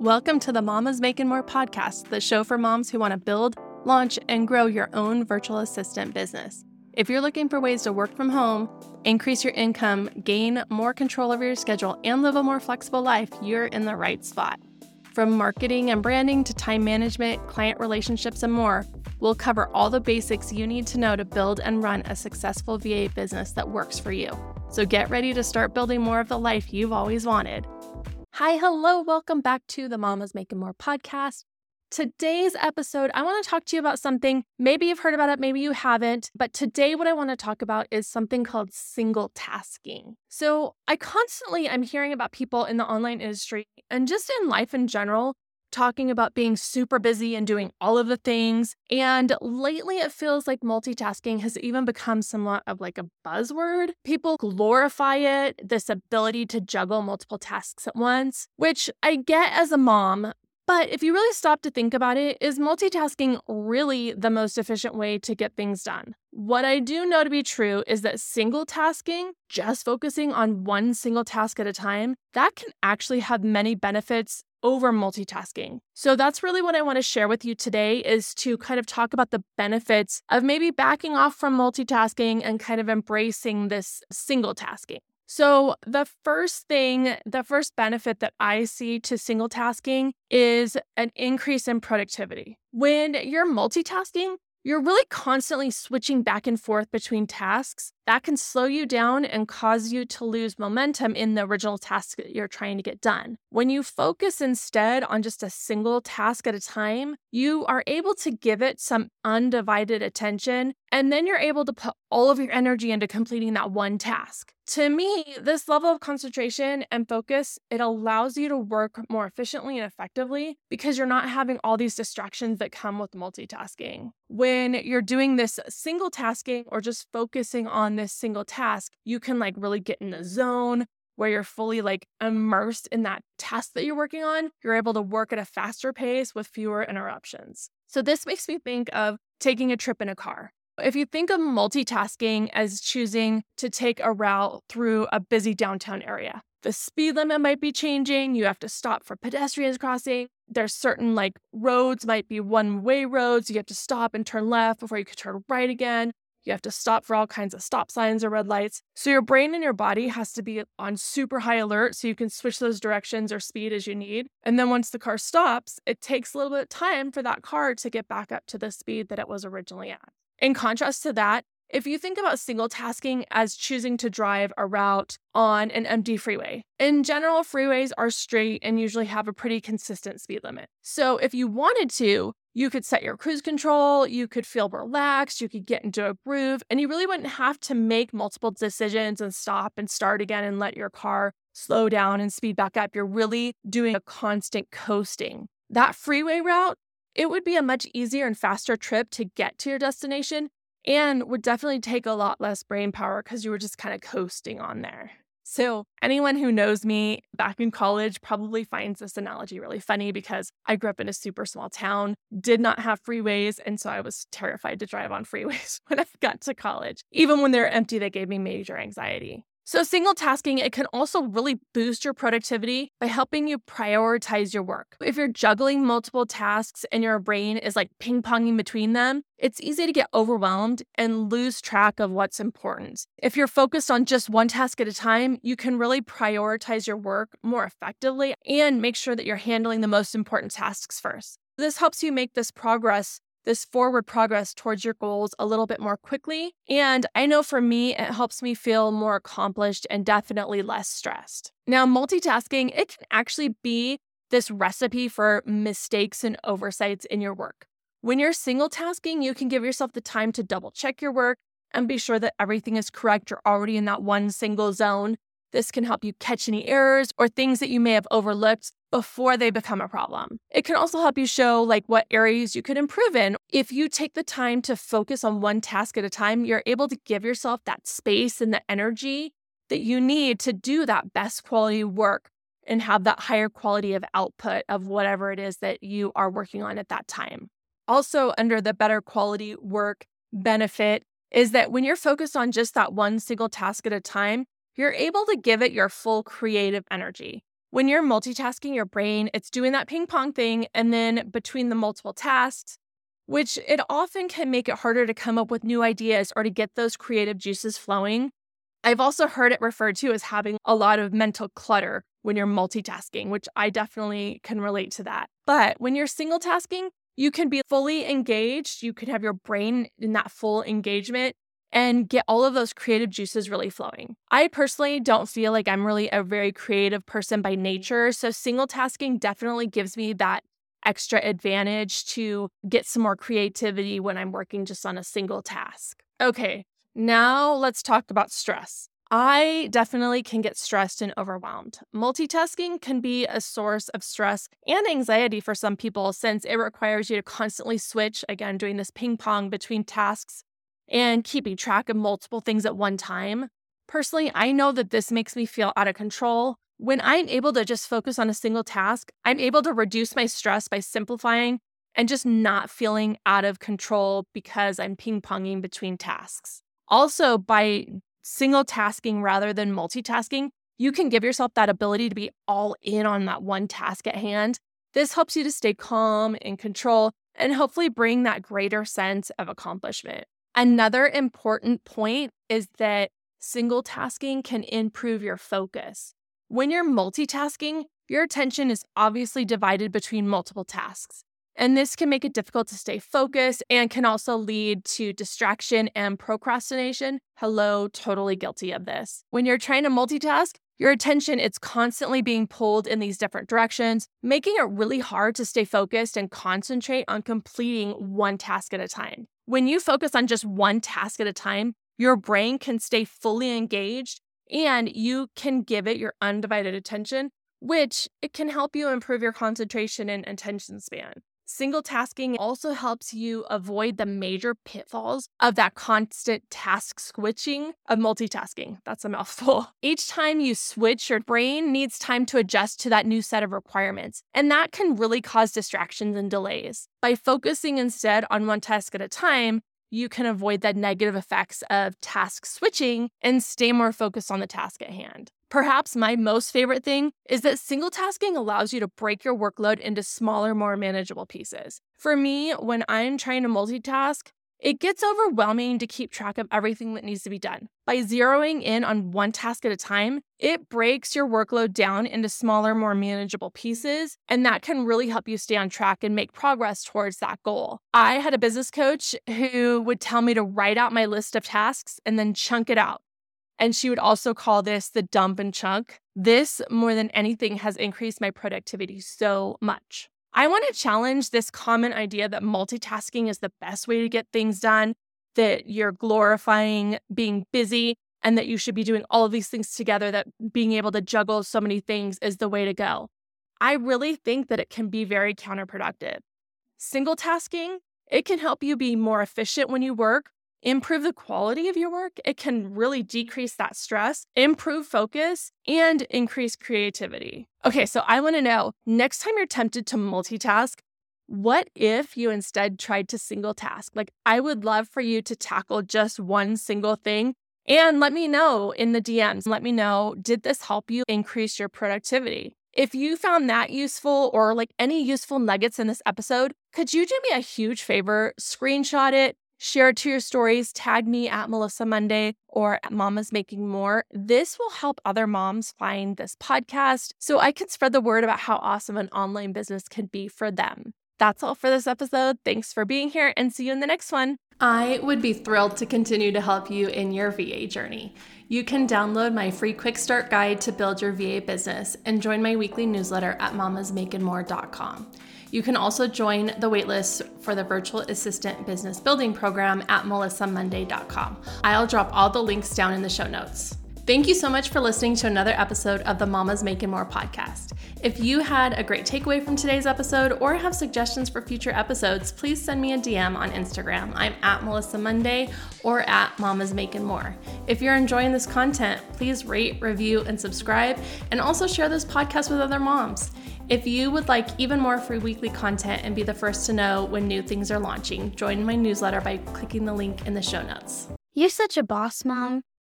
Welcome to the Mamas Making More podcast, the show for moms who want to build, launch, and grow your own virtual assistant business. If you're looking for ways to work from home, increase your income, gain more control over your schedule, and live a more flexible life, you're in the right spot. From marketing and branding to time management, client relationships, and more, we'll cover all the basics you need to know to build and run a successful VA business that works for you. So get ready to start building more of the life you've always wanted. Hi, hello, welcome back to the Mamas Making More podcast. Today's episode, I want to talk to you about something. Maybe you've heard about it, maybe you haven't, but today what I want to talk about is something called single tasking. So, I constantly I'm hearing about people in the online industry and just in life in general talking about being super busy and doing all of the things. And lately, it feels like multitasking has even become somewhat of like a buzzword. People glorify it, this ability to juggle multiple tasks at once, which I get as a mom. But if you really stop to think about it, is multitasking really the most efficient way to get things done? What I do know to be true is that single tasking, just focusing on one single task at a time, that can actually have many benefits over multitasking. So that's really what I want to share with you today is to kind of talk about the benefits of maybe backing off from multitasking and kind of embracing this single tasking. So, the first thing, the first benefit that I see to single tasking is an increase in productivity. When you're multitasking, you're really constantly switching back and forth between tasks. That can slow you down and cause you to lose momentum in the original task that you're trying to get done. When you focus instead on just a single task at a time, you are able to give it some undivided attention, and then you're able to put all of your energy into completing that one task. To me, this level of concentration and focus, it allows you to work more efficiently and effectively because you're not having all these distractions that come with multitasking. When you're doing this single tasking or just focusing on this single task, you can like really get in the zone where you're fully like immersed in that task that you're working on. You're able to work at a faster pace with fewer interruptions. So this makes me think of taking a trip in a car. If you think of multitasking as choosing to take a route through a busy downtown area, the speed limit might be changing. You have to stop for pedestrians crossing. There's certain like roads might be one way roads. You have to stop and turn left before you could turn right again. You have to stop for all kinds of stop signs or red lights. So your brain and your body has to be on super high alert so you can switch those directions or speed as you need. And then once the car stops, it takes a little bit of time for that car to get back up to the speed that it was originally at. In contrast to that, if you think about single tasking as choosing to drive a route on an empty freeway, in general, freeways are straight and usually have a pretty consistent speed limit. So if you wanted to, you could set your cruise control, you could feel relaxed, you could get into a groove, and you really wouldn't have to make multiple decisions and stop and start again and let your car slow down and speed back up. You're really doing a constant coasting. That freeway route it would be a much easier and faster trip to get to your destination and would definitely take a lot less brain power because you were just kind of coasting on there. So, anyone who knows me back in college probably finds this analogy really funny because I grew up in a super small town, did not have freeways, and so I was terrified to drive on freeways when I got to college. Even when they're empty, they gave me major anxiety. So, single tasking, it can also really boost your productivity by helping you prioritize your work. If you're juggling multiple tasks and your brain is like ping ponging between them, it's easy to get overwhelmed and lose track of what's important. If you're focused on just one task at a time, you can really prioritize your work more effectively and make sure that you're handling the most important tasks first. This helps you make this progress this forward progress towards your goals a little bit more quickly. And I know for me, it helps me feel more accomplished and definitely less stressed. Now, multitasking, it can actually be this recipe for mistakes and oversights in your work. When you're single tasking, you can give yourself the time to double check your work and be sure that everything is correct. You're already in that one single zone. This can help you catch any errors or things that you may have overlooked before they become a problem. It can also help you show like what areas you could improve in. If you take the time to focus on one task at a time, you're able to give yourself that space and the energy that you need to do that best quality work and have that higher quality of output of whatever it is that you are working on at that time. Also, under the better quality work benefit is that when you're focused on just that one single task at a time, you're able to give it your full creative energy. When you're multitasking your brain, it's doing that ping pong thing and then between the multiple tasks, which it often can make it harder to come up with new ideas or to get those creative juices flowing. I've also heard it referred to as having a lot of mental clutter when you're multitasking, which I definitely can relate to that. But when you're single tasking, you can be fully engaged. You can have your brain in that full engagement and get all of those creative juices really flowing. I personally don't feel like I'm really a very creative person by nature. So, single tasking definitely gives me that extra advantage to get some more creativity when I'm working just on a single task. Okay, now let's talk about stress. I definitely can get stressed and overwhelmed. Multitasking can be a source of stress and anxiety for some people since it requires you to constantly switch, again, doing this ping pong between tasks and keeping track of multiple things at one time. Personally, I know that this makes me feel out of control. When I'm able to just focus on a single task, I'm able to reduce my stress by simplifying and just not feeling out of control because I'm ping ponging between tasks. Also, by single tasking rather than multitasking, you can give yourself that ability to be all in on that one task at hand. This helps you to stay calm and control and hopefully bring that greater sense of accomplishment. Another important point is that single tasking can improve your focus. When you're multitasking, your attention is obviously divided between multiple tasks. And this can make it difficult to stay focused and can also lead to distraction and procrastination. Hello, totally guilty of this. When you're trying to multitask, your attention it's constantly being pulled in these different directions, making it really hard to stay focused and concentrate on completing one task at a time. When you focus on just one task at a time, your brain can stay fully engaged and you can give it your undivided attention, which it can help you improve your concentration and attention span. Single tasking also helps you avoid the major pitfalls of that constant task switching of multitasking. That's a mouthful. Each time you switch, your brain needs time to adjust to that new set of requirements, and that can really cause distractions and delays. By focusing instead on one task at a time, you can avoid the negative effects of task switching and stay more focused on the task at hand. Perhaps my most favorite thing is that single tasking allows you to break your workload into smaller, more manageable pieces. For me, when I'm trying to multitask, it gets overwhelming to keep track of everything that needs to be done. By zeroing in on one task at a time, it breaks your workload down into smaller, more manageable pieces, and that can really help you stay on track and make progress towards that goal. I had a business coach who would tell me to write out my list of tasks and then chunk it out. And she would also call this the dump and chunk. This, more than anything, has increased my productivity so much. I want to challenge this common idea that multitasking is the best way to get things done, that you're glorifying being busy, and that you should be doing all of these things together, that being able to juggle so many things is the way to go. I really think that it can be very counterproductive. Single tasking, it can help you be more efficient when you work, improve the quality of your work. It can really decrease that stress, improve focus, and increase creativity. Okay, so I want to know next time you're tempted to multitask, what if you instead tried to single task? Like, I would love for you to tackle just one single thing and let me know in the DMs. Let me know, did this help you increase your productivity? If you found that useful or like any useful nuggets in this episode, could you do me a huge favor? Screenshot it, Share it to your stories, tag me at Melyssa Munday or at Mama's Making More. This will help other moms find this podcast so I can spread the word about how awesome an online business can be for them. That's all for this episode. Thanks for being here and see you in the next one. I would be thrilled to continue to help you in your VA journey. You can download my free quick start guide to build your VA business and join my weekly newsletter at mamasmakingmore.com. You can also join the waitlist for the Virtual Assistant Business Building Program at melyssamunday.com. I'll drop all the links down in the show notes. Thank you so much for listening to another episode of the Mamas Making More podcast. If you had a great takeaway from today's episode or have suggestions for future episodes, please send me a DM on Instagram. I'm at Melyssa Munday or at Mamas Making More. If you're enjoying this content, please rate, review, and subscribe, and also share this podcast with other moms. If you would like even more free weekly content and be the first to know when new things are launching, join my newsletter by clicking the link in the show notes. You're such a boss, Mom.